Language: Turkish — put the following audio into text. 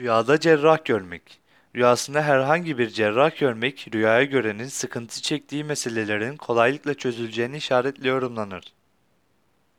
Rüyada cerrah görmek. Rüyasında herhangi bir cerrah görmek, rüyaya görenin sıkıntı çektiği meselelerin kolaylıkla çözüleceğini işaretli yorumlanır.